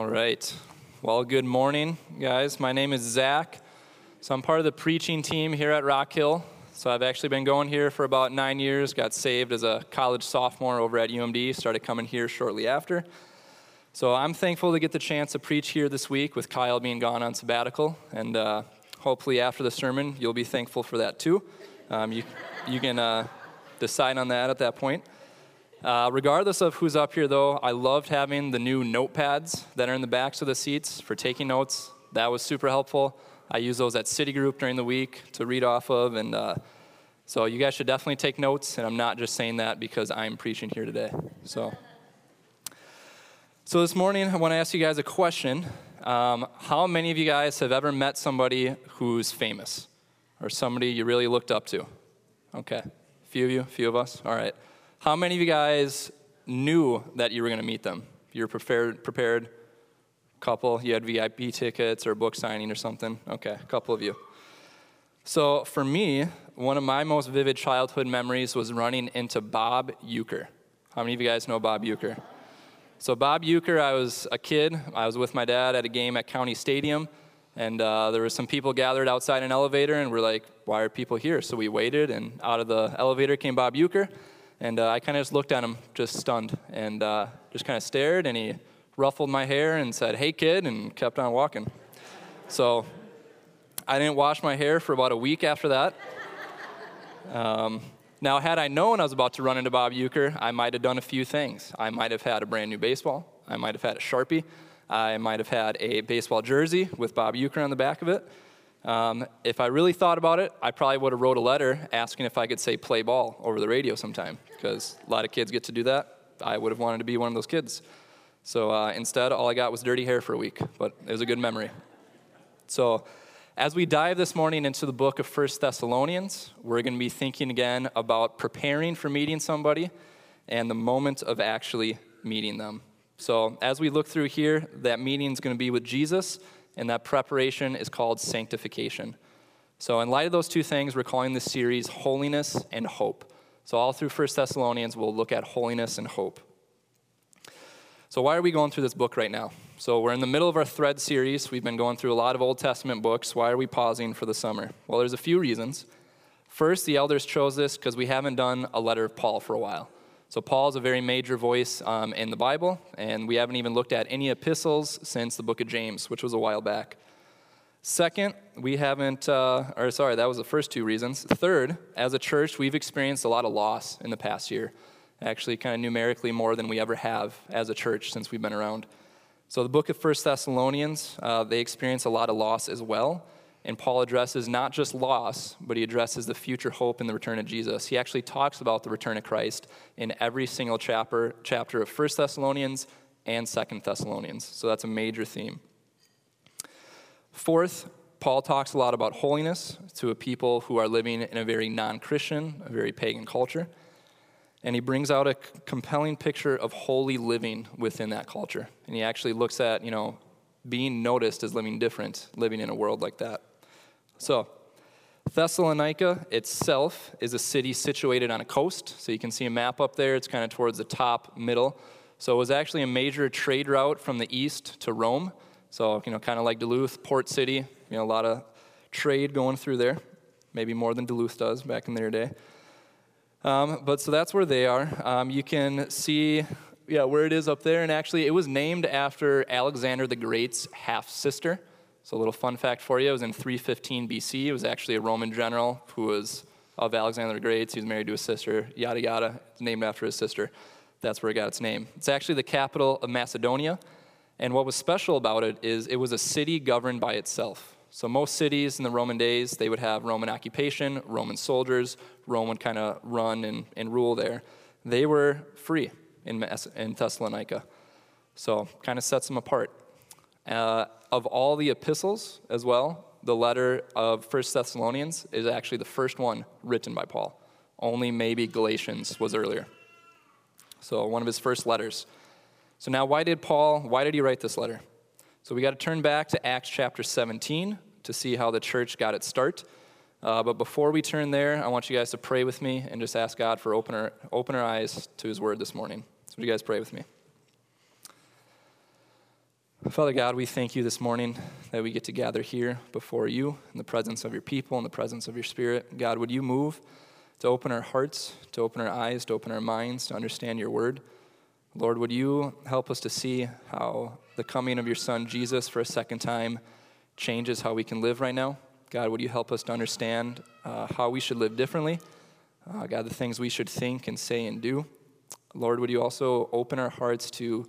All right. Well, good morning, guys. My name is Zach. So I'm part of the preaching team here at Rock Hill. So I've actually been going here for about nine years. Got saved as a college sophomore over at UMD. Started coming here shortly after. So I'm thankful to get the chance to preach here this week with Kyle being gone on sabbatical. And uh, hopefully after the sermon, you'll be thankful for that too. Um, you, you can uh, decide on that at that point. Uh, regardless of who's up here, though, I loved having the new notepads that are in the backs of the seats for taking notes. That was super helpful. I use those at Citigroup during the week to read off of, and uh, so you guys should definitely take notes. And I'm not just saying that because I'm preaching here today. So, so this morning I want to ask you guys a question. Um, how many of you guys have ever met somebody who's famous, or somebody you really looked up to? Okay, a few of you, a few of us. All right. How many of you guys knew that you were going to meet them? You were prepared, prepared? Couple, you had VIP tickets or book signing or something? Okay, a couple of you. So for me, one of my most vivid childhood memories was running into Bob Uecker. How many of you guys know Bob Uecker? So Bob Uecker, I was a kid. I was with my dad at a game at County Stadium, and uh, there were some people gathered outside an elevator, and we're like, "Why are people here?" So we waited, and out of the elevator came Bob Uecker, and uh, I kind of just looked at him, just stunned, and uh, just kind of stared. And he ruffled my hair and said, Hey, kid, and kept on walking. So I didn't wash my hair for about a week after that. Um, now, had I known I was about to run into Bob Uecker, I might have done a few things. I might have had a brand new baseball, I might have had a Sharpie, I might have had a baseball jersey with Bob Uecker on the back of it. Um, if I really thought about it, I probably would have wrote a letter asking if I could say play ball over the radio sometime, because a lot of kids get to do that. I would have wanted to be one of those kids. So uh, instead, all I got was dirty hair for a week, but it was a good memory. So as we dive this morning into the book of First Thessalonians, we're going to be thinking again about preparing for meeting somebody and the moment of actually meeting them. So as we look through here, that meeting is going to be with Jesus and that preparation is called sanctification. So, in light of those two things, we're calling this series Holiness and Hope. So, all through 1 Thessalonians, we'll look at holiness and hope. So, why are we going through this book right now? So, we're in the middle of our thread series. We've been going through a lot of Old Testament books. Why are we pausing for the summer? Well, there's a few reasons. First, the elders chose this because we haven't done a letter of Paul for a while. So, Paul is a very major voice um, in the Bible, and we haven't even looked at any epistles since the book of James, which was a while back. Second, we haven't, uh, or sorry, that was the first two reasons. Third, as a church, we've experienced a lot of loss in the past year. Actually, kind of numerically more than we ever have as a church since we've been around. So, the book of First Thessalonians, uh, they experience a lot of loss as well. And Paul addresses not just loss, but he addresses the future hope in the return of Jesus. He actually talks about the return of Christ in every single chapter, chapter of 1 Thessalonians and 2 Thessalonians. So that's a major theme. Fourth, Paul talks a lot about holiness to a people who are living in a very non Christian, a very pagan culture. And he brings out a compelling picture of holy living within that culture. And he actually looks at, you know, being noticed as living different, living in a world like that. So, Thessalonica itself is a city situated on a coast. So you can see a map up there. It's kind of towards the top middle. So it was actually a major trade route from the east to Rome. So, you know, kind of like Duluth, port city, you know, a lot of trade going through there. Maybe more than Duluth does back in their day. Um, but so that's where they are. Um, you can see, yeah, where it is up there. And actually, it was named after Alexander the Great's half sister. So, a little fun fact for you it was in 315 BC. It was actually a Roman general who was of Alexander the Great. He was married to his sister, yada, yada. It's named after his sister. That's where it got its name. It's actually the capital of Macedonia. And what was special about it is it was a city governed by itself. So, most cities in the Roman days, they would have Roman occupation, Roman soldiers, Rome would kind of run and, and rule there. They were free in, in Thessalonica. So, kind of sets them apart. Uh, of all the epistles as well, the letter of First Thessalonians is actually the first one written by Paul. Only maybe Galatians was earlier. So one of his first letters. So now why did Paul, why did he write this letter? So we got to turn back to Acts chapter 17 to see how the church got its start. Uh, but before we turn there, I want you guys to pray with me and just ask God for open our, open our eyes to his word this morning. So would you guys pray with me? Father God, we thank you this morning that we get to gather here before you in the presence of your people, in the presence of your spirit. God, would you move to open our hearts, to open our eyes, to open our minds, to understand your word? Lord, would you help us to see how the coming of your son Jesus for a second time changes how we can live right now? God, would you help us to understand uh, how we should live differently? Uh, God, the things we should think and say and do. Lord, would you also open our hearts to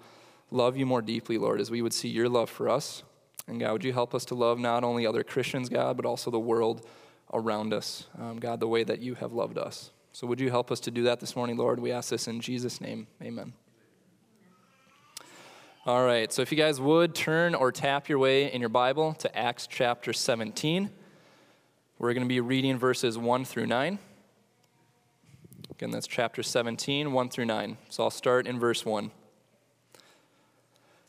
love you more deeply, Lord, as we would see your love for us. And God, would you help us to love not only other Christians, God, but also the world around us, um, God, the way that you have loved us. So would you help us to do that this morning, Lord? We ask this in Jesus' name. Amen. All right, so if you guys would turn or tap your way in your Bible to Acts chapter 17, we're going to be reading verses 1 through 9. Again, that's chapter 17, 1 through 9. So I'll start in verse 1.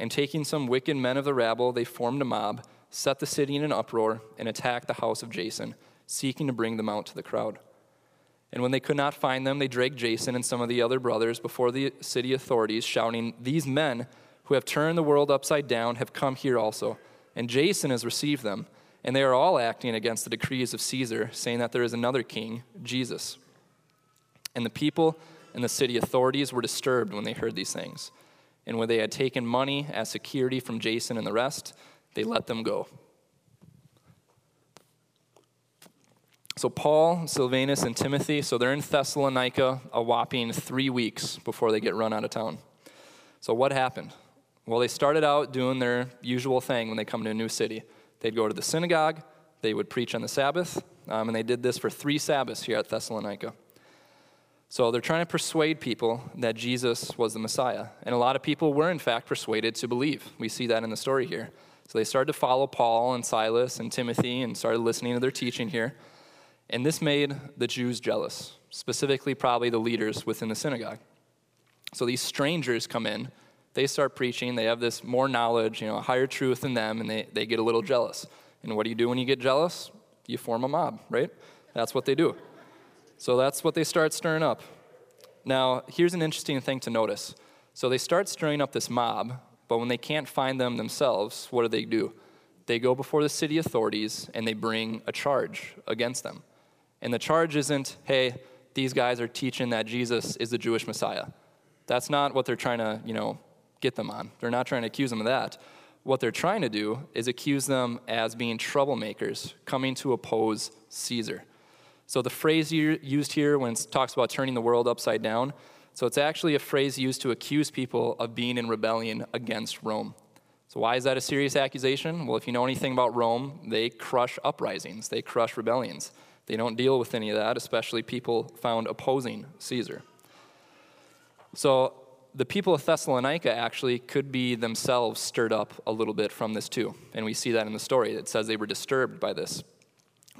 and taking some wicked men of the rabble, they formed a mob, set the city in an uproar, and attacked the house of Jason, seeking to bring them out to the crowd. And when they could not find them, they dragged Jason and some of the other brothers before the city authorities, shouting, These men who have turned the world upside down have come here also. And Jason has received them. And they are all acting against the decrees of Caesar, saying that there is another king, Jesus. And the people and the city authorities were disturbed when they heard these things. And when they had taken money as security from Jason and the rest, they let them go. So, Paul, Silvanus, and Timothy, so they're in Thessalonica a whopping three weeks before they get run out of town. So, what happened? Well, they started out doing their usual thing when they come to a new city. They'd go to the synagogue, they would preach on the Sabbath, um, and they did this for three Sabbaths here at Thessalonica. So they're trying to persuade people that Jesus was the Messiah. And a lot of people were, in fact, persuaded to believe. We see that in the story here. So they started to follow Paul and Silas and Timothy and started listening to their teaching here. And this made the Jews jealous, specifically, probably the leaders within the synagogue. So these strangers come in, they start preaching, they have this more knowledge, you know, a higher truth than them, and they, they get a little jealous. And what do you do when you get jealous? You form a mob, right? That's what they do. So that's what they start stirring up. Now, here's an interesting thing to notice. So they start stirring up this mob, but when they can't find them themselves, what do they do? They go before the city authorities and they bring a charge against them. And the charge isn't, hey, these guys are teaching that Jesus is the Jewish Messiah. That's not what they're trying to, you know, get them on. They're not trying to accuse them of that. What they're trying to do is accuse them as being troublemakers coming to oppose Caesar. So the phrase used here when it talks about turning the world upside down, so it's actually a phrase used to accuse people of being in rebellion against Rome. So why is that a serious accusation? Well, if you know anything about Rome, they crush uprisings, they crush rebellions. They don't deal with any of that, especially people found opposing Caesar. So the people of Thessalonica actually could be themselves stirred up a little bit from this too. And we see that in the story. It says they were disturbed by this.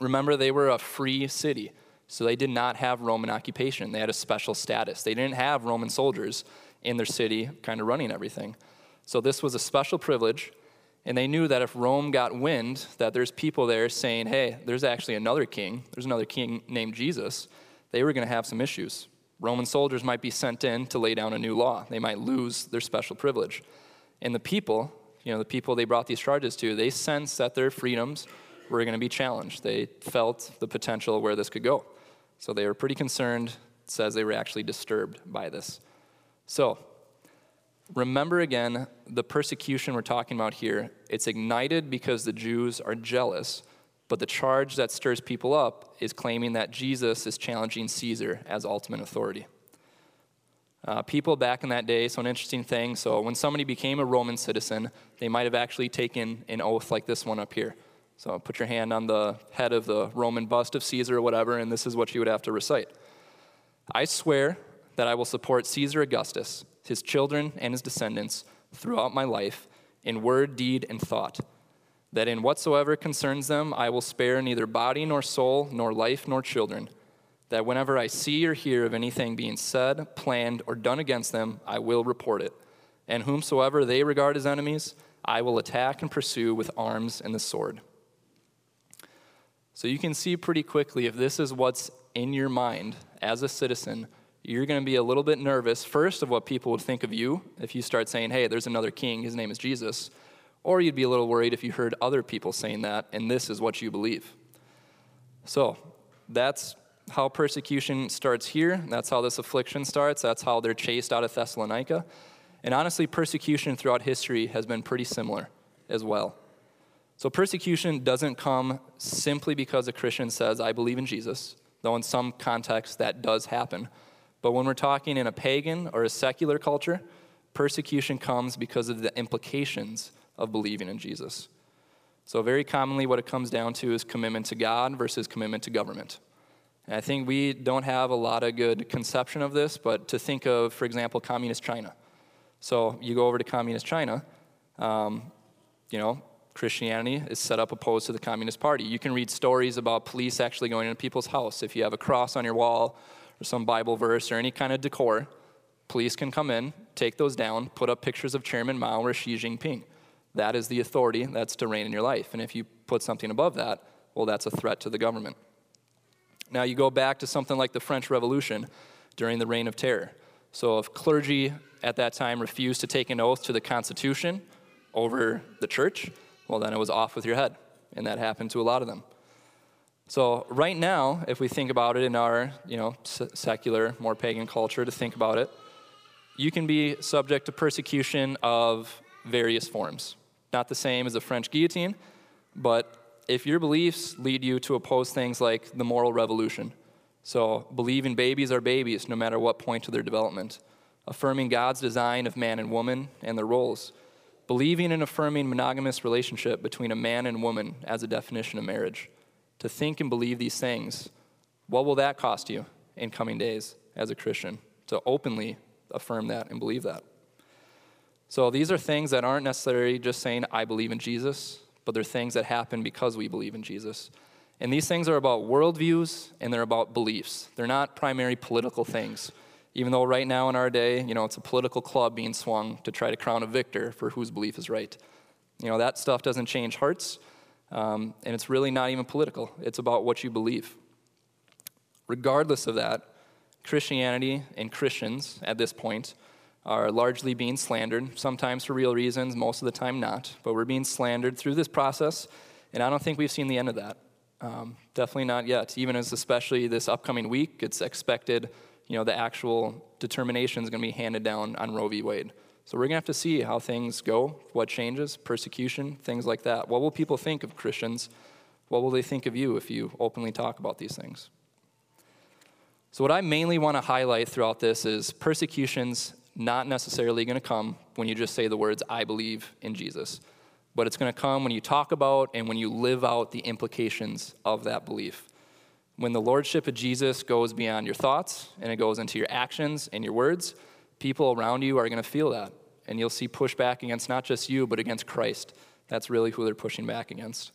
Remember, they were a free city, so they did not have Roman occupation. They had a special status. They didn't have Roman soldiers in their city kind of running everything. So this was a special privilege, and they knew that if Rome got wind that there's people there saying, hey, there's actually another king, there's another king named Jesus, they were going to have some issues. Roman soldiers might be sent in to lay down a new law. They might lose their special privilege. And the people, you know, the people they brought these charges to, they sensed that their freedoms were going to be challenged. They felt the potential where this could go. So they were pretty concerned. It says they were actually disturbed by this. So remember again the persecution we're talking about here. It's ignited because the Jews are jealous, but the charge that stirs people up is claiming that Jesus is challenging Caesar as ultimate authority. Uh, people back in that day, so an interesting thing. So, when somebody became a Roman citizen, they might have actually taken an oath like this one up here. So put your hand on the head of the Roman bust of Caesar or whatever, and this is what you would have to recite. I swear that I will support Caesar Augustus, his children, and his descendants throughout my life, in word, deed, and thought, that in whatsoever concerns them I will spare neither body nor soul, nor life nor children, that whenever I see or hear of anything being said, planned, or done against them, I will report it. And whomsoever they regard as enemies, I will attack and pursue with arms and the sword. So you can see pretty quickly if this is what's in your mind as a citizen, you're going to be a little bit nervous, first, of what people would think of you if you start saying, hey, there's another king, his name is Jesus. Or you'd be a little worried if you heard other people saying that, and this is what you believe. So that's how persecution starts here. That's how this affliction starts. That's how they're chased out of Thessalonica. And honestly, persecution throughout history has been pretty similar as well. So persecution doesn't come simply because a Christian says, I believe in Jesus, though in some contexts that does happen. But when we're talking in a pagan or a secular culture, persecution comes because of the implications of believing in Jesus. So, very commonly, what it comes down to is commitment to God versus commitment to government. And I think we don't have a lot of good conception of this, but to think of, for example, communist China. So, you go over to communist China, um, you know, Christianity is set up opposed to the Communist Party. You can read stories about police actually going into people's house. If you have a cross on your wall or some Bible verse or any kind of decor, police can come in, take those down, put up pictures of Chairman Mao or Xi Jinping. That is the authority that's to reign in your life. And if you put something above that, well, that's a threat to the government. Now, you go back to something like the French Revolution during the Reign of Terror. So, if clergy at that time refused to take an oath to the Constitution over the church, well, then it was off with your head. And that happened to a lot of them. So, right now, if we think about it in our you know, secular, more pagan culture, to think about it, you can be subject to persecution of various forms. Not the same as a French guillotine, but if your beliefs lead you to oppose things like the moral revolution, so believing babies are babies no matter what point of their development, affirming God's design of man and woman and their roles, believing and affirming monogamous relationship between a man and woman as a definition of marriage. To think and believe these things, what will that cost you in coming days as a Christian? To openly affirm that and believe that. So these are things that aren't necessarily just saying, I believe in Jesus, but they're things that happen because we believe in Jesus. And these things are about worldviews and they're about beliefs. They're not primary political things. Even though right now in our day, you know, it's a political club being swung to try to crown a victor for whose belief is right. You know, that stuff doesn't change hearts, um, and it's really not even political. It's about what you believe. Regardless of that, Christianity and Christians at this point are largely being slandered, sometimes for real reasons, most of the time not, but we're being slandered through this process, and I don't think we've seen the end of that. Um, definitely not yet. Even as especially this upcoming week, it's expected you know, the actual determination is going to be handed down on Roe v. Wade. So we're going to have to see how things go, what changes, persecution, things like that. What will people think of Christians? What will they think of you if you openly talk about these things? So, what I mainly want to highlight throughout this is persecution's not necessarily going to come when you just say the words, I believe in Jesus. But it's going to come when you talk about and when you live out the implications of that belief when the lordship of Jesus goes beyond your thoughts and it goes into your actions and your words, people around you are going to feel that. And you'll see pushback against not just you, but against Christ. That's really who they're pushing back against.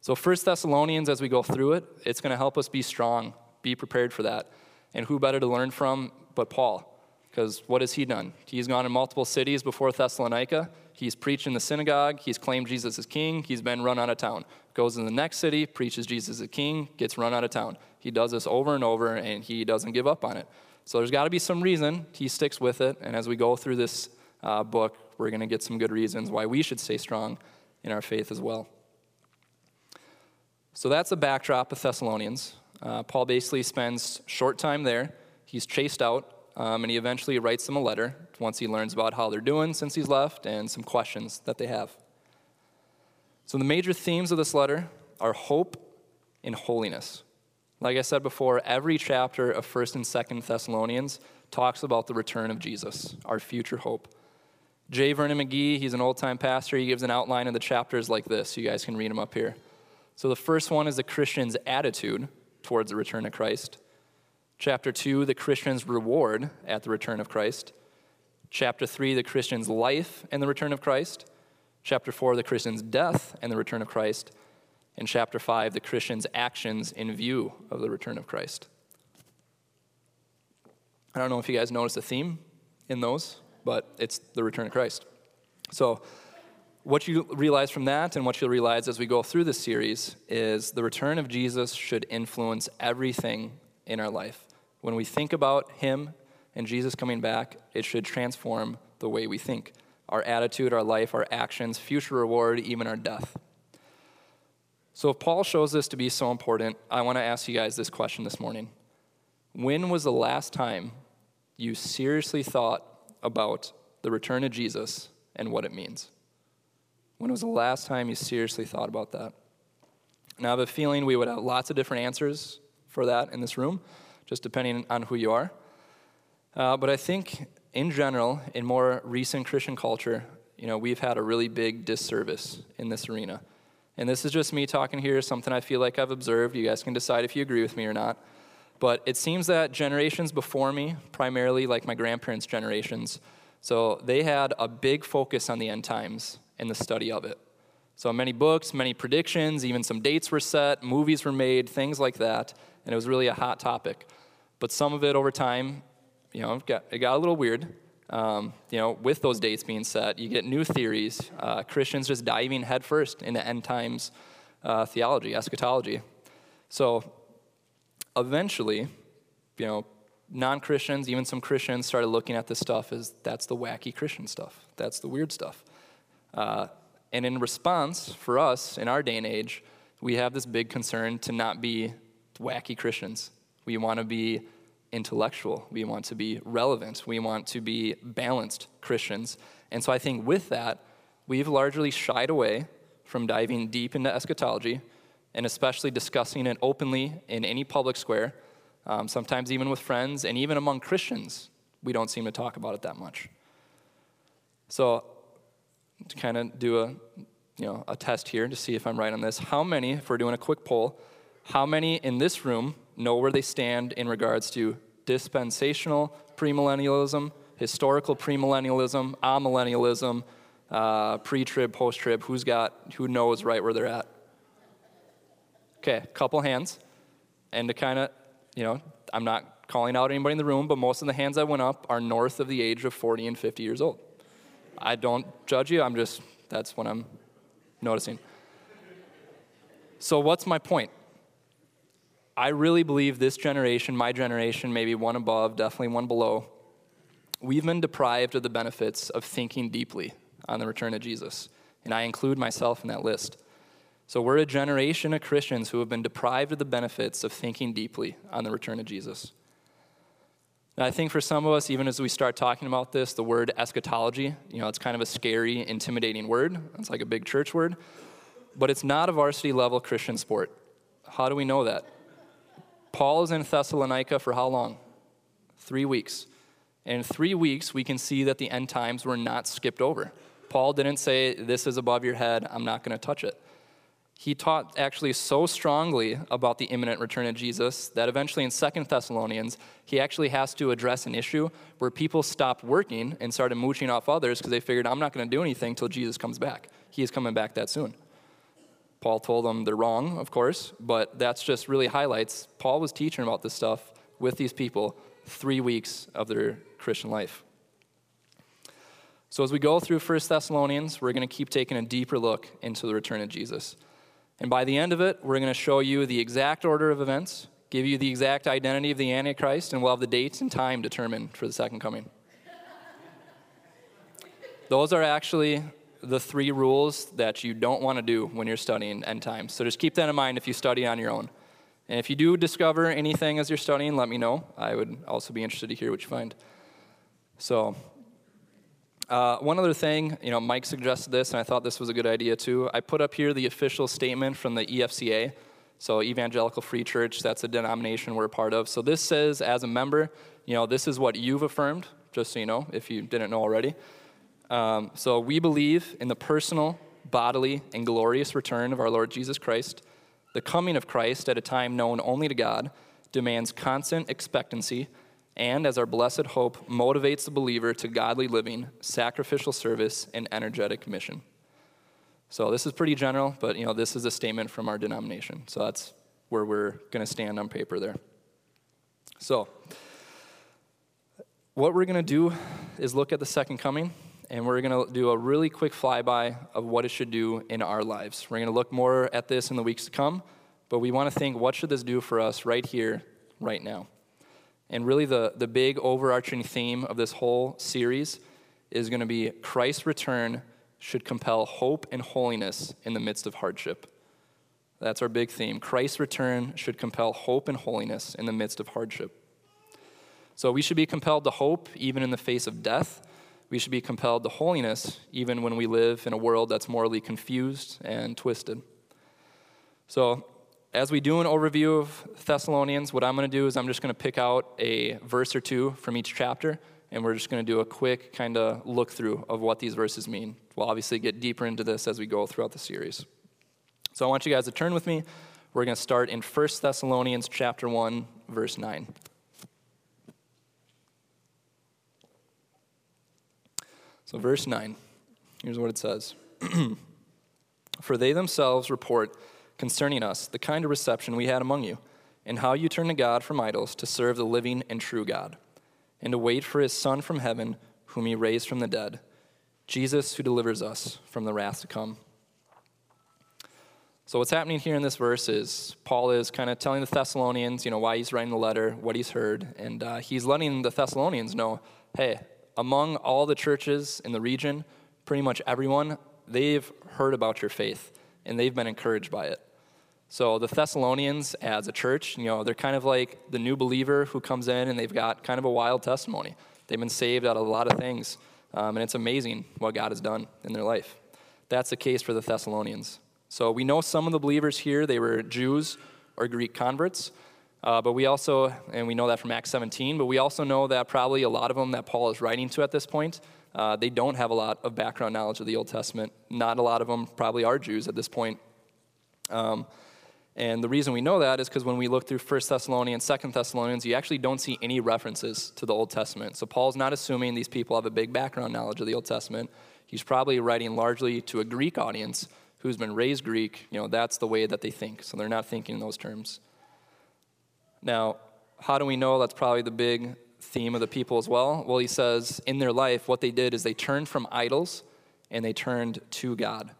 So, First Thessalonians, as we go through it, it's going to help us be strong, be prepared for that. And who better to learn from but Paul? Because what has he done? He's gone in multiple cities before Thessalonica. He's preached in the synagogue. He's claimed Jesus as king. He's been run out of town. Goes in the next city, preaches Jesus as king, gets run out of town. He does this over and over, and he doesn't give up on it. So there's got to be some reason he sticks with it. And as we go through this uh, book, we're going to get some good reasons why we should stay strong in our faith as well. So that's the backdrop of Thessalonians. Uh, Paul basically spends short time there. He's chased out um, and he eventually writes them a letter once he learns about how they're doing since he's left and some questions that they have. So, the major themes of this letter are hope and holiness. Like I said before, every chapter of 1st and 2nd Thessalonians talks about the return of Jesus, our future hope. J. Vernon McGee, he's an old time pastor. He gives an outline of the chapters like this. You guys can read them up here. So, the first one is the Christian's attitude towards the return of Christ. Chapter 2, the Christian's reward at the return of Christ. Chapter 3, the Christian's life and the return of Christ. Chapter 4, the Christian's death and the return of Christ. And chapter 5, the Christian's actions in view of the return of Christ. I don't know if you guys noticed a theme in those, but it's the return of Christ. So, what you realize from that and what you'll realize as we go through this series is the return of Jesus should influence everything in our life. When we think about Him and Jesus coming back, it should transform the way we think our attitude, our life, our actions, future reward, even our death. So, if Paul shows this to be so important, I want to ask you guys this question this morning. When was the last time you seriously thought about the return of Jesus and what it means? When was the last time you seriously thought about that? Now, I have a feeling we would have lots of different answers for that in this room, just depending on who you are. Uh, but I think, in general, in more recent Christian culture, you know, we've had a really big disservice in this arena. And this is just me talking here, something I feel like I've observed. You guys can decide if you agree with me or not. But it seems that generations before me, primarily like my grandparents' generations, so they had a big focus on the end times and the study of it. So many books, many predictions, even some dates were set, movies were made, things like that, and it was really a hot topic. But some of it over time, you know, it got, it got a little weird. Um, you know, with those dates being set, you get new theories. Uh, Christians just diving headfirst into end times uh, theology, eschatology. So eventually, you know, non Christians, even some Christians, started looking at this stuff as that's the wacky Christian stuff. That's the weird stuff. Uh, and in response, for us in our day and age, we have this big concern to not be wacky Christians. We want to be intellectual. We want to be relevant. We want to be balanced Christians. And so I think with that, we've largely shied away from diving deep into eschatology and especially discussing it openly in any public square, um, sometimes even with friends, and even among Christians, we don't seem to talk about it that much. So, to kind of do a, you know, a test here to see if I'm right on this, how many, if we're doing a quick poll, how many in this room know where they stand in regards to dispensational premillennialism, historical premillennialism, amillennialism, uh, pre-trib, post-trib? Who's got, who knows right where they're at? Okay, couple hands. And to kind of, you know, I'm not calling out anybody in the room, but most of the hands that went up are north of the age of 40 and 50 years old. I don't judge you, I'm just, that's what I'm noticing. So, what's my point? I really believe this generation, my generation, maybe one above, definitely one below, we've been deprived of the benefits of thinking deeply on the return of Jesus. And I include myself in that list. So we're a generation of Christians who have been deprived of the benefits of thinking deeply on the return of Jesus. And I think for some of us, even as we start talking about this, the word eschatology, you know, it's kind of a scary, intimidating word. It's like a big church word. But it's not a varsity level Christian sport. How do we know that? Paul is in Thessalonica for how long? Three weeks. In three weeks, we can see that the end times were not skipped over. Paul didn't say, This is above your head, I'm not going to touch it he taught actually so strongly about the imminent return of Jesus that eventually in Second Thessalonians, he actually has to address an issue where people stopped working and started mooching off others because they figured, I'm not going to do anything until Jesus comes back. He is coming back that soon. Paul told them they're wrong, of course, but that's just really highlights. Paul was teaching about this stuff with these people three weeks of their Christian life. So as we go through First Thessalonians, we're going to keep taking a deeper look into the return of Jesus. And by the end of it, we're going to show you the exact order of events, give you the exact identity of the Antichrist, and we'll have the dates and time determined for the second coming. Those are actually the three rules that you don't want to do when you're studying end times. So just keep that in mind if you study on your own. And if you do discover anything as you're studying, let me know. I would also be interested to hear what you find. So, uh, one other thing, you know, Mike suggested this, and I thought this was a good idea too. I put up here the official statement from the EFCA, so Evangelical Free Church. That's a denomination we're a part of. So this says, as a member, you know, this is what you've affirmed, just so you know, if you didn't know already. Um, so we believe in the personal, bodily, and glorious return of our Lord Jesus Christ. The coming of Christ at a time known only to God demands constant expectancy and as our blessed hope motivates the believer to godly living, sacrificial service, and energetic mission. So this is pretty general, but you know, this is a statement from our denomination. So that's where we're going to stand on paper there. So, what we're going to do is look at the second coming, and we're going to do a really quick flyby of what it should do in our lives. We're going to look more at this in the weeks to come, but we want to think what should this do for us right here, right now? And really, the, the big overarching theme of this whole series is going to be Christ's return should compel hope and holiness in the midst of hardship. That's our big theme. Christ's return should compel hope and holiness in the midst of hardship. So we should be compelled to hope even in the face of death. We should be compelled to holiness even when we live in a world that's morally confused and twisted. So, as we do an overview of Thessalonians, what I'm going to do is I'm just going to pick out a verse or two from each chapter and we're just going to do a quick kind of look through of what these verses mean. We'll obviously get deeper into this as we go throughout the series. So I want you guys to turn with me. We're going to start in 1 Thessalonians chapter 1 verse 9. So verse 9. Here's what it says. For they themselves report concerning us the kind of reception we had among you, and how you turned to God from idols to serve the living and true God and to wait for his Son from heaven, whom he raised from the dead, Jesus, who delivers us from the wrath to come. So, what's happening here in this verse is Paul is kind of telling the Thessalonians, you know, why he's writing the letter, what he's heard, and uh, he's letting the Thessalonians know hey, among all the churches in the region, pretty much everyone, they've heard about your faith and they've been encouraged by it. So the Thessalonians, as a church, you know, they're kind of like the new believer who comes in and they've got kind of a wild testimony. They've been saved out of a lot of things, um, and it's amazing what God has done in their life. That's the case for the Thessalonians. So we know some of the believers here, they were Jews or Greek converts. Uh, but we also, and we know that from Acts 17, but we also know that probably a lot of them that Paul is writing to at this point, uh, they don't have a lot of background knowledge of the Old Testament. Not a lot of them probably are Jews at this point. Um, and the reason we know that is because when we look through 1 Thessalonians, 2 Thessalonians, you actually don't see any references to the Old Testament. So Paul's not assuming these people have a big background knowledge of the Old Testament. He's probably writing largely to a Greek audience who's been raised Greek. You know, that's the way that they think. So they're not thinking in those terms. Now, how do we know that's probably the big theme of the people as well? Well, he says in their life, what they did is they turned from idols and they turned to God.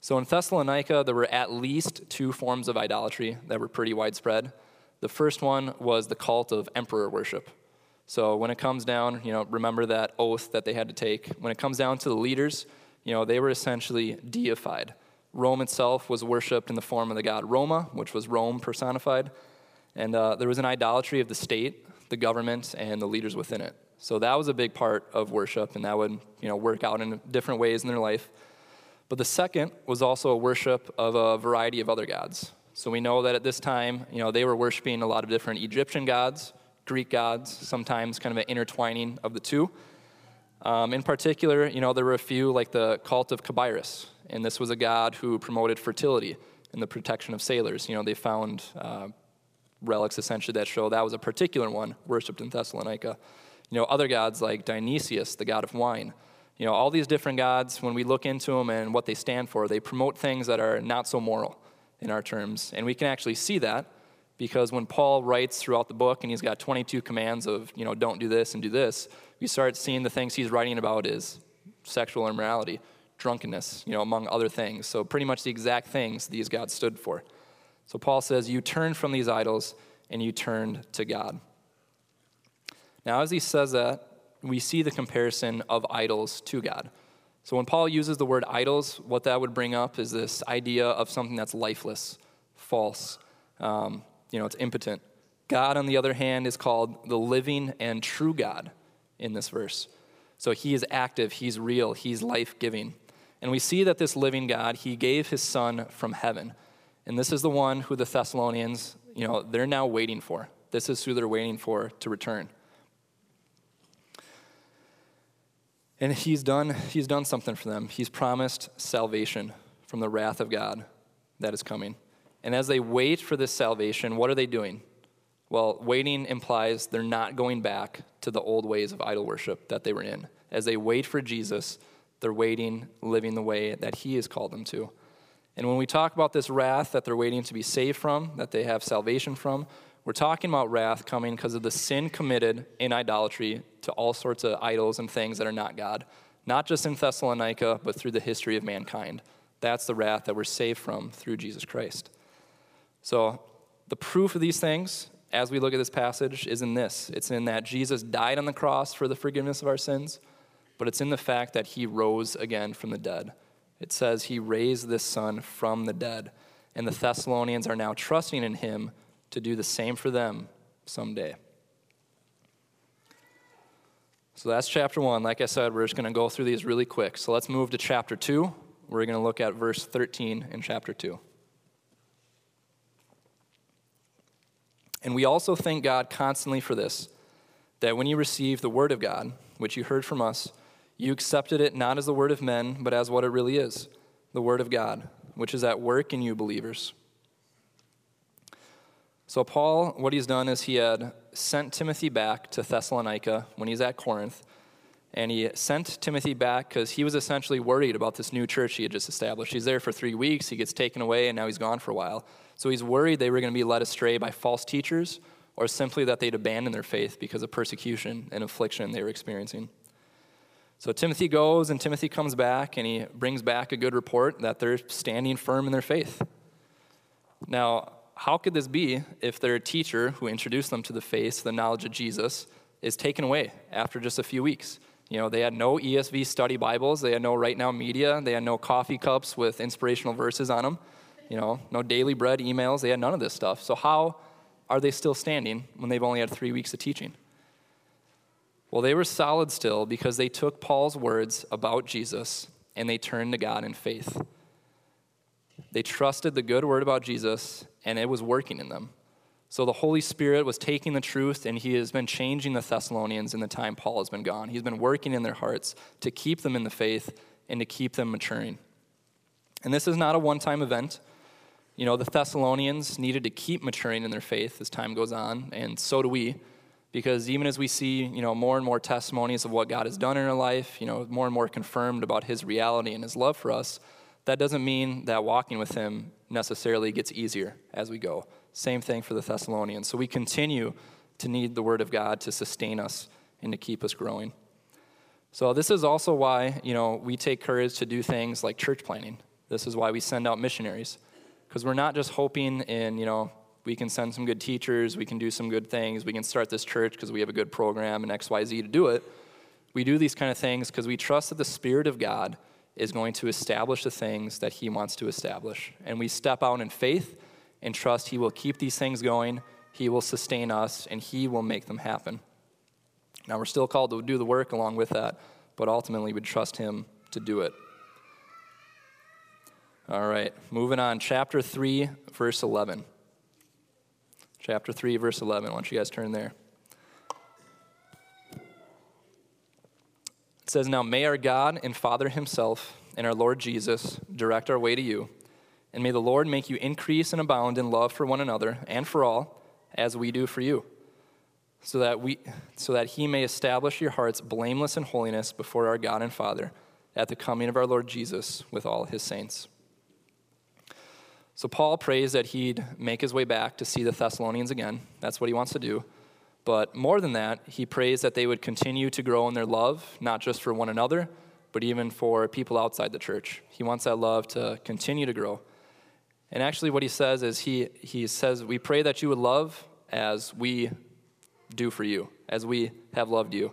So in Thessalonica, there were at least two forms of idolatry that were pretty widespread. The first one was the cult of emperor worship. So when it comes down, you know, remember that oath that they had to take. When it comes down to the leaders, you know, they were essentially deified. Rome itself was worshipped in the form of the god Roma, which was Rome personified. And uh, there was an idolatry of the state, the government, and the leaders within it. So that was a big part of worship, and that would, you know, work out in different ways in their life. But the second was also a worship of a variety of other gods. So we know that at this time, you know, they were worshiping a lot of different Egyptian gods, Greek gods, sometimes kind of an intertwining of the two. Um, in particular, you know, there were a few like the cult of Cabirus, and this was a god who promoted fertility and the protection of sailors. You know, they found uh, relics essentially that show that was a particular one worshipped in Thessalonica. You know, other gods like Dionysius, the god of wine, you know, all these different gods, when we look into them and what they stand for, they promote things that are not so moral in our terms. And we can actually see that because when Paul writes throughout the book and he's got 22 commands of, you know, don't do this and do this, we start seeing the things he's writing about is sexual immorality, drunkenness, you know, among other things. So pretty much the exact things these gods stood for. So Paul says, You turned from these idols and you turned to God. Now, as he says that, we see the comparison of idols to God. So when Paul uses the word idols, what that would bring up is this idea of something that's lifeless, false, um, you know, it's impotent. God, on the other hand, is called the living and true God in this verse. So he is active, he's real, he's life giving. And we see that this living God, he gave his son from heaven. And this is the one who the Thessalonians, you know, they're now waiting for. This is who they're waiting for to return. And he's done, he's done something for them. He's promised salvation from the wrath of God that is coming. And as they wait for this salvation, what are they doing? Well, waiting implies they're not going back to the old ways of idol worship that they were in. As they wait for Jesus, they're waiting, living the way that He has called them to. And when we talk about this wrath that they're waiting to be saved from, that they have salvation from, we're talking about wrath coming because of the sin committed in idolatry to all sorts of idols and things that are not God, not just in Thessalonica, but through the history of mankind. That's the wrath that we're saved from through Jesus Christ. So, the proof of these things, as we look at this passage, is in this it's in that Jesus died on the cross for the forgiveness of our sins, but it's in the fact that he rose again from the dead. It says he raised this son from the dead, and the Thessalonians are now trusting in him to do the same for them someday. So that's chapter one. Like I said, we're just going to go through these really quick. So let's move to chapter two. We're going to look at verse 13 in chapter 2. And we also thank God constantly for this that when you received the word of God, which you heard from us, you accepted it not as the word of men, but as what it really is the word of God, which is at work in you believers. So, Paul, what he's done is he had sent Timothy back to Thessalonica when he's at Corinth and he sent Timothy back because he was essentially worried about this new church he had just established. He's there for three weeks, he gets taken away, and now he's gone for a while. So he's worried they were going to be led astray by false teachers or simply that they'd abandon their faith because of persecution and affliction they were experiencing. So Timothy goes, and Timothy comes back, and he brings back a good report that they're standing firm in their faith. Now, how could this be if their teacher who introduced them to the faith, the knowledge of Jesus, is taken away after just a few weeks? You know, they had no ESV study Bibles, they had no Right Now media, they had no coffee cups with inspirational verses on them, you know, no daily bread emails, they had none of this stuff. So, how are they still standing when they've only had three weeks of teaching? Well, they were solid still because they took Paul's words about Jesus and they turned to God in faith. They trusted the good word about Jesus and it was working in them. So the Holy Spirit was taking the truth and he has been changing the Thessalonians in the time Paul has been gone. He's been working in their hearts to keep them in the faith and to keep them maturing. And this is not a one time event. You know, the Thessalonians needed to keep maturing in their faith as time goes on, and so do we. Because even as we see, you know, more and more testimonies of what God has done in our life, you know, more and more confirmed about his reality and his love for us, that doesn't mean that walking with him necessarily gets easier as we go. Same thing for the Thessalonians. So we continue to need the Word of God to sustain us and to keep us growing. So this is also why, you know, we take courage to do things like church planting. This is why we send out missionaries. Because we're not just hoping in, you know, we can send some good teachers, we can do some good things, we can start this church because we have a good program and XYZ to do it. We do these kind of things because we trust that the Spirit of God is going to establish the things that He wants to establish. And we step out in faith and trust He will keep these things going, He will sustain us, and He will make them happen. Now, we're still called to do the work along with that, but ultimately we trust Him to do it. All right, moving on. Chapter 3, verse 11. Chapter 3, verse 11. Why don't you guys turn there? It says, Now may our God and Father Himself and our Lord Jesus direct our way to you and may the Lord make you increase and abound in love for one another and for all, as we do for you, so that, we, so that he may establish your hearts blameless in holiness before our God and Father at the coming of our Lord Jesus with all his saints. So Paul prays that he'd make his way back to see the Thessalonians again. That's what he wants to do. But more than that, he prays that they would continue to grow in their love, not just for one another, but even for people outside the church. He wants that love to continue to grow. And actually, what he says is he, he says, We pray that you would love as we do for you, as we have loved you.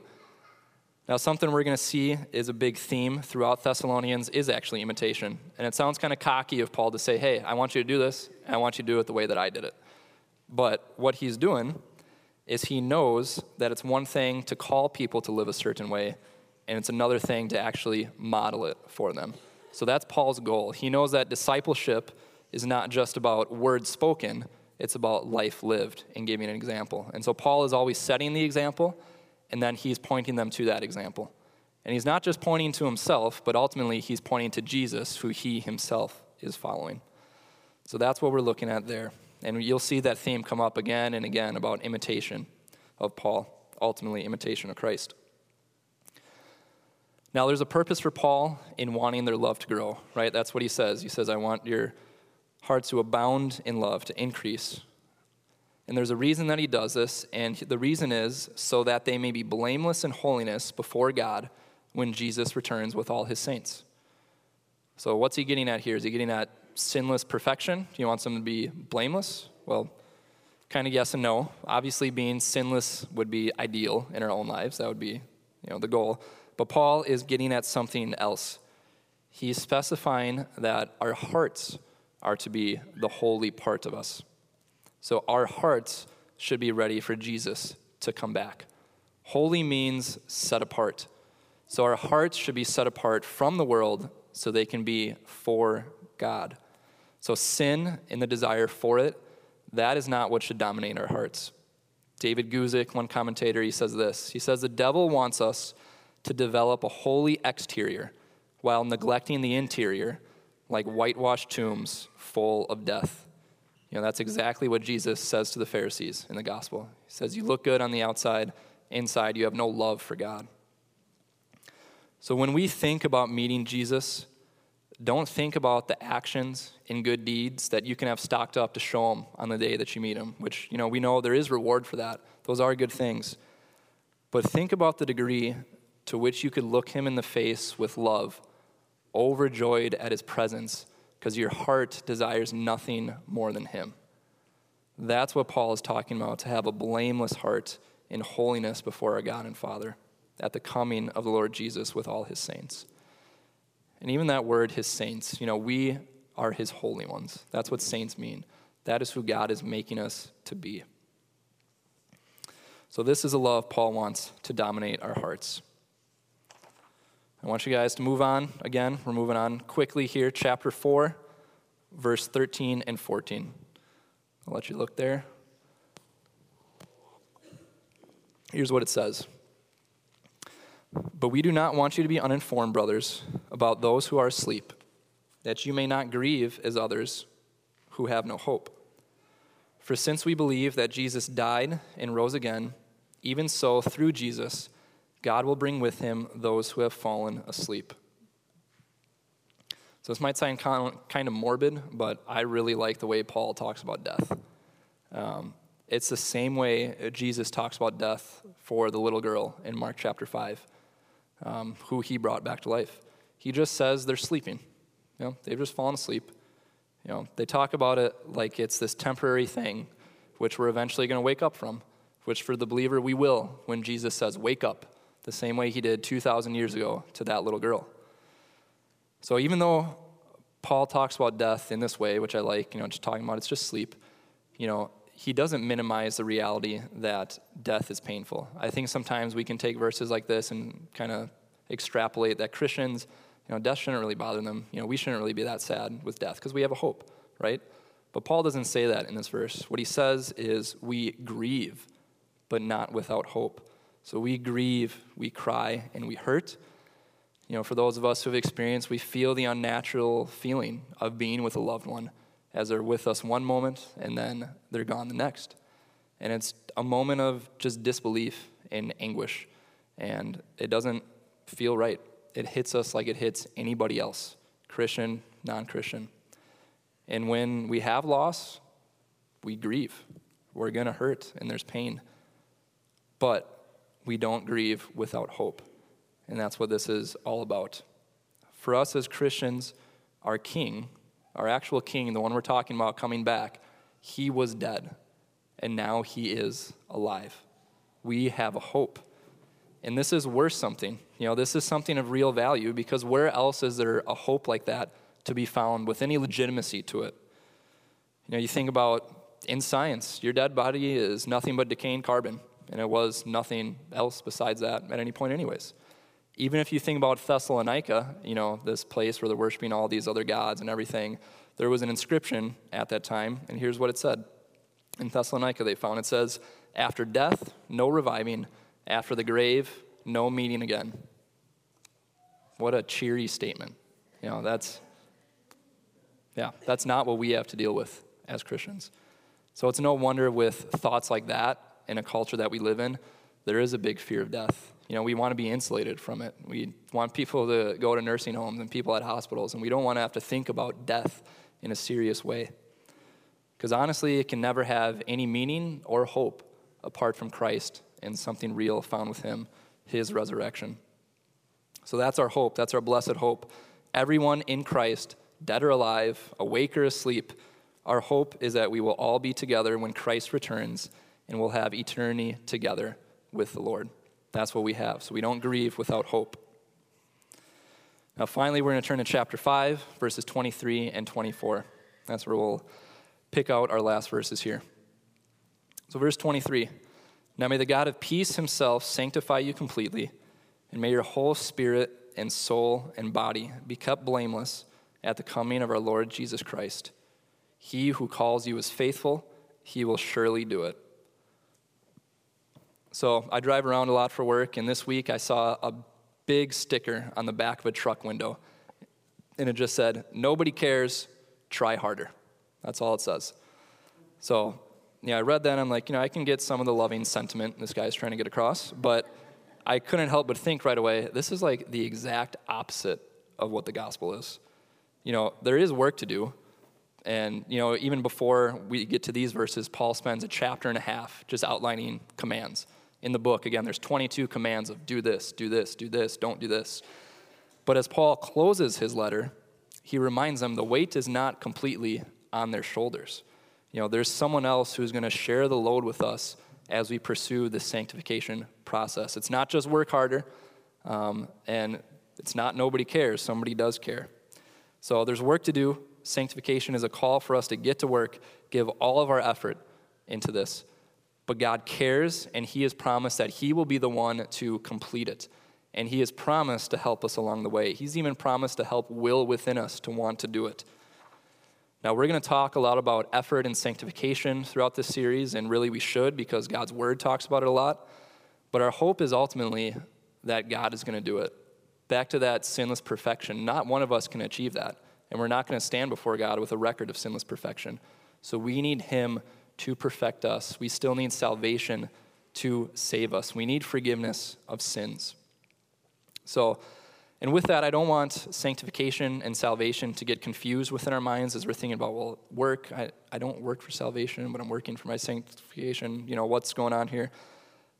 Now, something we're going to see is a big theme throughout Thessalonians is actually imitation. And it sounds kind of cocky of Paul to say, Hey, I want you to do this, and I want you to do it the way that I did it. But what he's doing is he knows that it's one thing to call people to live a certain way, and it's another thing to actually model it for them. So that's Paul's goal. He knows that discipleship is not just about words spoken, it's about life lived and giving an example. And so Paul is always setting the example, and then he's pointing them to that example. And he's not just pointing to himself, but ultimately he's pointing to Jesus, who he himself is following. So that's what we're looking at there. And you'll see that theme come up again and again about imitation of Paul, ultimately, imitation of Christ. Now, there's a purpose for Paul in wanting their love to grow, right? That's what he says. He says, I want your hearts to abound in love, to increase. And there's a reason that he does this, and the reason is so that they may be blameless in holiness before God when Jesus returns with all his saints. So, what's he getting at here? Is he getting at sinless perfection? He wants them to be blameless? Well, kind of yes and no. Obviously, being sinless would be ideal in our own lives. That would be, you know, the goal. But Paul is getting at something else. He's specifying that our hearts are to be the holy part of us. So our hearts should be ready for Jesus to come back. Holy means set apart. So our hearts should be set apart from the world so they can be for God. So sin and the desire for it, that is not what should dominate our hearts. David Guzik, one commentator, he says this. He says the devil wants us to develop a holy exterior while neglecting the interior like whitewashed tombs full of death. You know, that's exactly what Jesus says to the Pharisees in the gospel. He says, You look good on the outside, inside, you have no love for God. So when we think about meeting Jesus, don't think about the actions and good deeds that you can have stocked up to show him on the day that you meet him, which, you know, we know there is reward for that. Those are good things. But think about the degree to which you could look him in the face with love, overjoyed at his presence, because your heart desires nothing more than him. That's what Paul is talking about to have a blameless heart in holiness before our God and Father at the coming of the Lord Jesus with all his saints. And even that word, his saints, you know, we are his holy ones. That's what saints mean. That is who God is making us to be. So, this is a love Paul wants to dominate our hearts. I want you guys to move on. Again, we're moving on quickly here. Chapter 4, verse 13 and 14. I'll let you look there. Here's what it says But we do not want you to be uninformed, brothers, about those who are asleep, that you may not grieve as others who have no hope. For since we believe that Jesus died and rose again, even so, through Jesus, God will bring with him those who have fallen asleep. So, this might sound kind of morbid, but I really like the way Paul talks about death. Um, it's the same way Jesus talks about death for the little girl in Mark chapter 5, um, who he brought back to life. He just says they're sleeping. You know, they've just fallen asleep. You know, they talk about it like it's this temporary thing, which we're eventually going to wake up from, which for the believer we will when Jesus says, Wake up, the same way he did 2,000 years ago to that little girl. So even though Paul talks about death in this way, which I like, you know, just talking about it's just sleep, you know, he doesn't minimize the reality that death is painful. I think sometimes we can take verses like this and kind of extrapolate that Christians, you know, death shouldn't really bother them. You know, we shouldn't really be that sad with death because we have a hope, right? But Paul doesn't say that in this verse. What he says is we grieve, but not without hope. So we grieve, we cry, and we hurt. You know, for those of us who have experienced, we feel the unnatural feeling of being with a loved one as they're with us one moment and then they're gone the next. And it's a moment of just disbelief and anguish. And it doesn't feel right. It hits us like it hits anybody else Christian, non Christian. And when we have loss, we grieve. We're going to hurt and there's pain. But we don't grieve without hope. And that's what this is all about. For us as Christians, our king, our actual king, the one we're talking about coming back, he was dead. And now he is alive. We have a hope. And this is worth something. You know, this is something of real value because where else is there a hope like that to be found with any legitimacy to it? You know, you think about in science, your dead body is nothing but decaying carbon, and it was nothing else besides that at any point, anyways. Even if you think about Thessalonica, you know, this place where they're worshiping all these other gods and everything, there was an inscription at that time, and here's what it said. In Thessalonica, they found it says, After death, no reviving after the grave, no meeting again. What a cheery statement. You know, that's, yeah, that's not what we have to deal with as Christians. So it's no wonder with thoughts like that in a culture that we live in there is a big fear of death. You know, we want to be insulated from it. We want people to go to nursing homes and people at hospitals, and we don't want to have to think about death in a serious way. Because honestly, it can never have any meaning or hope apart from Christ and something real found with Him, His resurrection. So that's our hope. That's our blessed hope. Everyone in Christ, dead or alive, awake or asleep, our hope is that we will all be together when Christ returns and we'll have eternity together with the Lord. That's what we have. So we don't grieve without hope. Now, finally, we're going to turn to chapter 5, verses 23 and 24. That's where we'll pick out our last verses here. So, verse 23 Now may the God of peace himself sanctify you completely, and may your whole spirit and soul and body be kept blameless at the coming of our Lord Jesus Christ. He who calls you is faithful, he will surely do it. So I drive around a lot for work, and this week I saw a big sticker on the back of a truck window. And it just said, Nobody cares, try harder. That's all it says. So, yeah, I read that and I'm like, you know, I can get some of the loving sentiment this guy's trying to get across, but I couldn't help but think right away, this is like the exact opposite of what the gospel is. You know, there is work to do. And, you know, even before we get to these verses, Paul spends a chapter and a half just outlining commands in the book. Again, there's 22 commands of do this, do this, do this, don't do this. But as Paul closes his letter, he reminds them the weight is not completely on their shoulders. You know, there's someone else who's going to share the load with us as we pursue the sanctification process. It's not just work harder, um, and it's not nobody cares, somebody does care. So there's work to do. Sanctification is a call for us to get to work, give all of our effort into this but God cares, and He has promised that He will be the one to complete it. And He has promised to help us along the way. He's even promised to help will within us to want to do it. Now, we're going to talk a lot about effort and sanctification throughout this series, and really we should because God's Word talks about it a lot. But our hope is ultimately that God is going to do it. Back to that sinless perfection. Not one of us can achieve that, and we're not going to stand before God with a record of sinless perfection. So we need Him to perfect us. We still need salvation to save us. We need forgiveness of sins. So, and with that, I don't want sanctification and salvation to get confused within our minds as we're thinking about, well, work, I, I don't work for salvation, but I'm working for my sanctification. You know, what's going on here?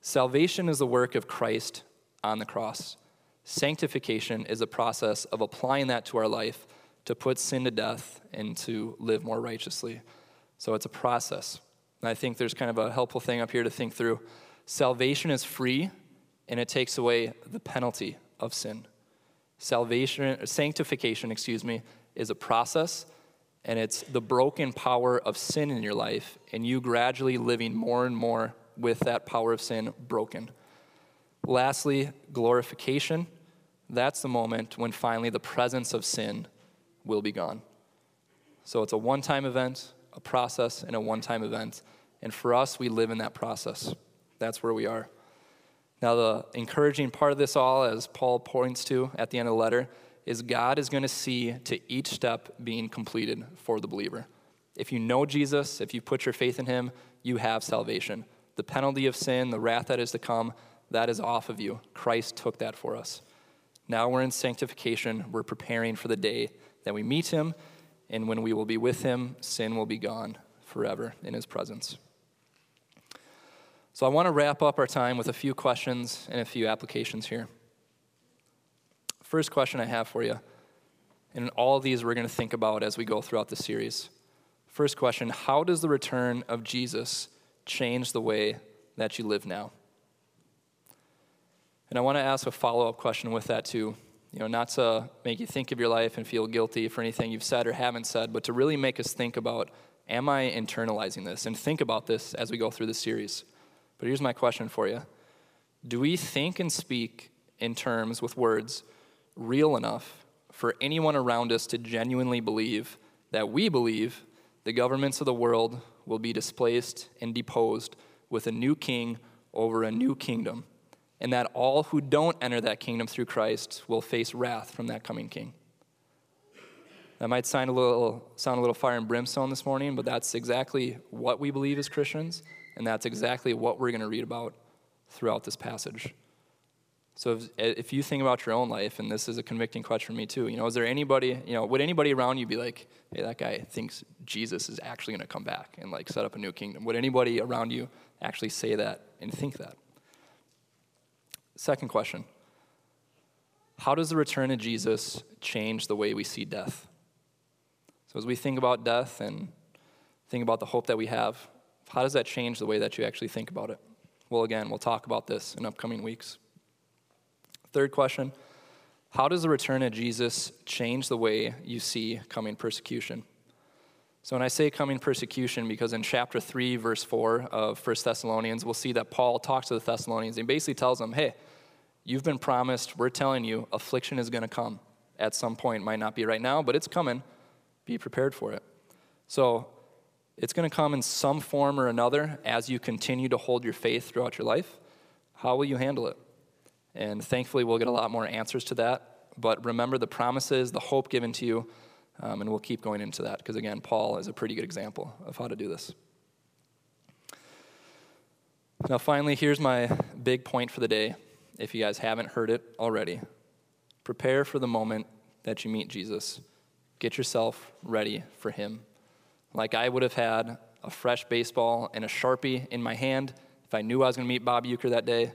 Salvation is the work of Christ on the cross. Sanctification is a process of applying that to our life to put sin to death and to live more righteously. So it's a process. And I think there's kind of a helpful thing up here to think through. Salvation is free, and it takes away the penalty of sin. Salvation, sanctification, excuse me, is a process, and it's the broken power of sin in your life, and you gradually living more and more with that power of sin broken. Lastly, glorification. That's the moment when finally the presence of sin will be gone. So it's a one time event, a process and a one time event. And for us, we live in that process. That's where we are. Now, the encouraging part of this all, as Paul points to at the end of the letter, is God is going to see to each step being completed for the believer. If you know Jesus, if you put your faith in him, you have salvation. The penalty of sin, the wrath that is to come, that is off of you. Christ took that for us. Now we're in sanctification. We're preparing for the day that we meet him and when we will be with him, sin will be gone forever in his presence. So I want to wrap up our time with a few questions and a few applications here. First question I have for you, and all these we're going to think about as we go throughout the series. First question How does the return of Jesus change the way that you live now? And I want to ask a follow up question with that, too. You know, not to make you think of your life and feel guilty for anything you've said or haven't said, but to really make us think about am I internalizing this? And think about this as we go through this series. But here's my question for you Do we think and speak in terms with words real enough for anyone around us to genuinely believe that we believe the governments of the world will be displaced and deposed with a new king over a new kingdom? And that all who don't enter that kingdom through Christ will face wrath from that coming king. That might sound a little, sound a little fire and brimstone this morning, but that's exactly what we believe as Christians, and that's exactly what we're going to read about throughout this passage. So if, if you think about your own life, and this is a convicting question for me too, you know, is there anybody, you know, would anybody around you be like, hey, that guy thinks Jesus is actually going to come back and like set up a new kingdom? Would anybody around you actually say that and think that? Second question How does the return of Jesus change the way we see death? So as we think about death and think about the hope that we have, how does that change the way that you actually think about it? Well, again, we'll talk about this in upcoming weeks. Third question How does the return of Jesus change the way you see coming persecution? So, when I say coming persecution, because in chapter 3, verse 4 of 1 Thessalonians, we'll see that Paul talks to the Thessalonians and basically tells them, hey, you've been promised, we're telling you, affliction is going to come at some point. Might not be right now, but it's coming. Be prepared for it. So, it's going to come in some form or another as you continue to hold your faith throughout your life. How will you handle it? And thankfully, we'll get a lot more answers to that. But remember the promises, the hope given to you, um, and we'll keep going into that because, again, Paul is a pretty good example of how to do this. Now, finally, here's my big point for the day. If you guys haven't heard it already, prepare for the moment that you meet Jesus. Get yourself ready for Him like I would have had a fresh baseball and a Sharpie in my hand if I knew I was going to meet Bob Uecker that day.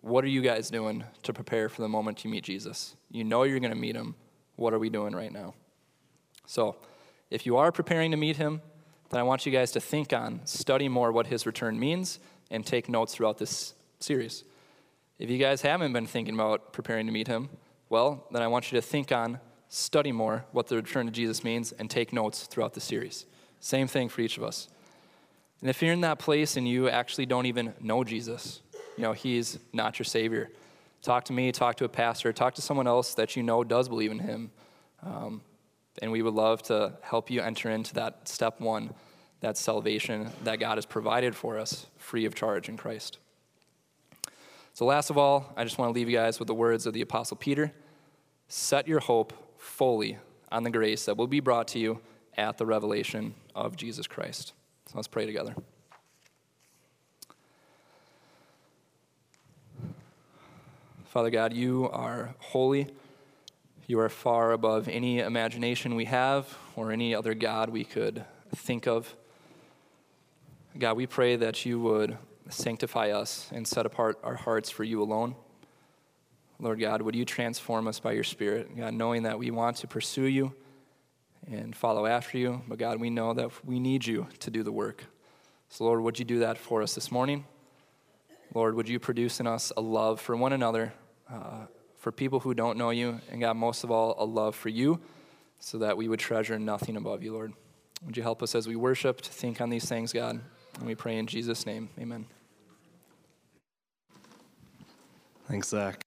What are you guys doing to prepare for the moment you meet Jesus? You know you're going to meet him. What are we doing right now? So, if you are preparing to meet him, then I want you guys to think on, study more what his return means, and take notes throughout this series. If you guys haven't been thinking about preparing to meet him, well, then I want you to think on study more what the return to Jesus means, and take notes throughout the series. Same thing for each of us. And if you're in that place and you actually don't even know Jesus, you know, he's not your Savior, talk to me, talk to a pastor, talk to someone else that you know does believe in him. Um, and we would love to help you enter into that step one, that salvation that God has provided for us free of charge in Christ. So, last of all, I just want to leave you guys with the words of the Apostle Peter Set your hope fully on the grace that will be brought to you at the revelation of Jesus Christ. So let's pray together. Father God, you are holy. You are far above any imagination we have or any other God we could think of. God, we pray that you would sanctify us and set apart our hearts for you alone. Lord God, would you transform us by your Spirit, God, knowing that we want to pursue you and follow after you, but God, we know that we need you to do the work. So, Lord, would you do that for us this morning? Lord, would you produce in us a love for one another, uh, for people who don't know you, and God, most of all, a love for you, so that we would treasure nothing above you, Lord. Would you help us as we worship to think on these things, God? And we pray in Jesus' name. Amen. Thanks, Zach.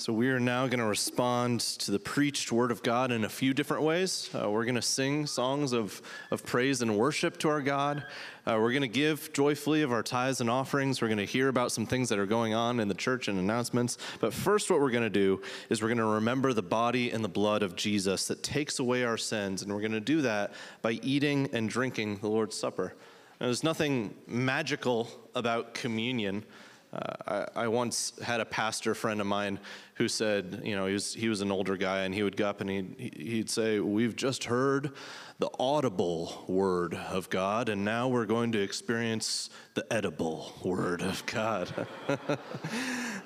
So, we are now going to respond to the preached word of God in a few different ways. Uh, we're going to sing songs of, of praise and worship to our God. Uh, we're going to give joyfully of our tithes and offerings. We're going to hear about some things that are going on in the church and announcements. But first, what we're going to do is we're going to remember the body and the blood of Jesus that takes away our sins. And we're going to do that by eating and drinking the Lord's Supper. Now, there's nothing magical about communion. Uh, I, I, once had a pastor friend of mine who said, you know, he was, he was an older guy, and he would go up and he'd, he'd say, We've just heard the audible word of God, and now we're going to experience the edible word of God.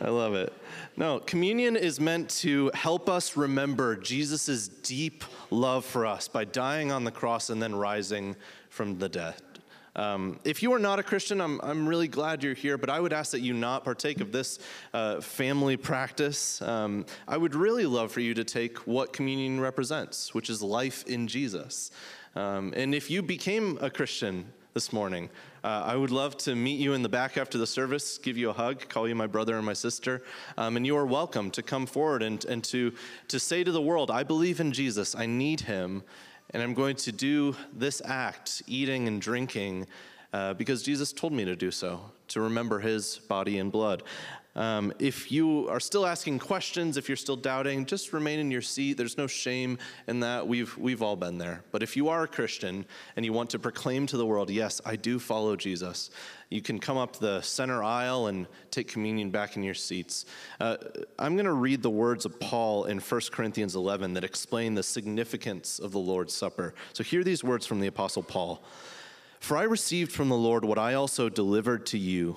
I love it. No, communion is meant to help us remember Jesus' deep love for us by dying on the cross and then rising from the dead. Um, if you are not a Christian, I'm, I'm really glad you're here, but I would ask that you not partake of this uh, family practice. Um, I would really love for you to take what communion represents, which is life in Jesus. Um, and if you became a Christian this morning, uh, I would love to meet you in the back after the service, give you a hug, call you my brother and my sister. Um, and you are welcome to come forward and, and to, to say to the world, I believe in Jesus, I need him, and I'm going to do this act, eating and drinking, uh, because Jesus told me to do so, to remember his body and blood. Um, if you are still asking questions, if you're still doubting, just remain in your seat. There's no shame in that. We've, we've all been there. But if you are a Christian and you want to proclaim to the world, yes, I do follow Jesus, you can come up the center aisle and take communion back in your seats. Uh, I'm going to read the words of Paul in 1 Corinthians 11 that explain the significance of the Lord's Supper. So hear these words from the Apostle Paul For I received from the Lord what I also delivered to you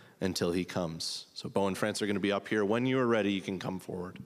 until he comes. So, Bo and France are going to be up here. When you are ready, you can come forward.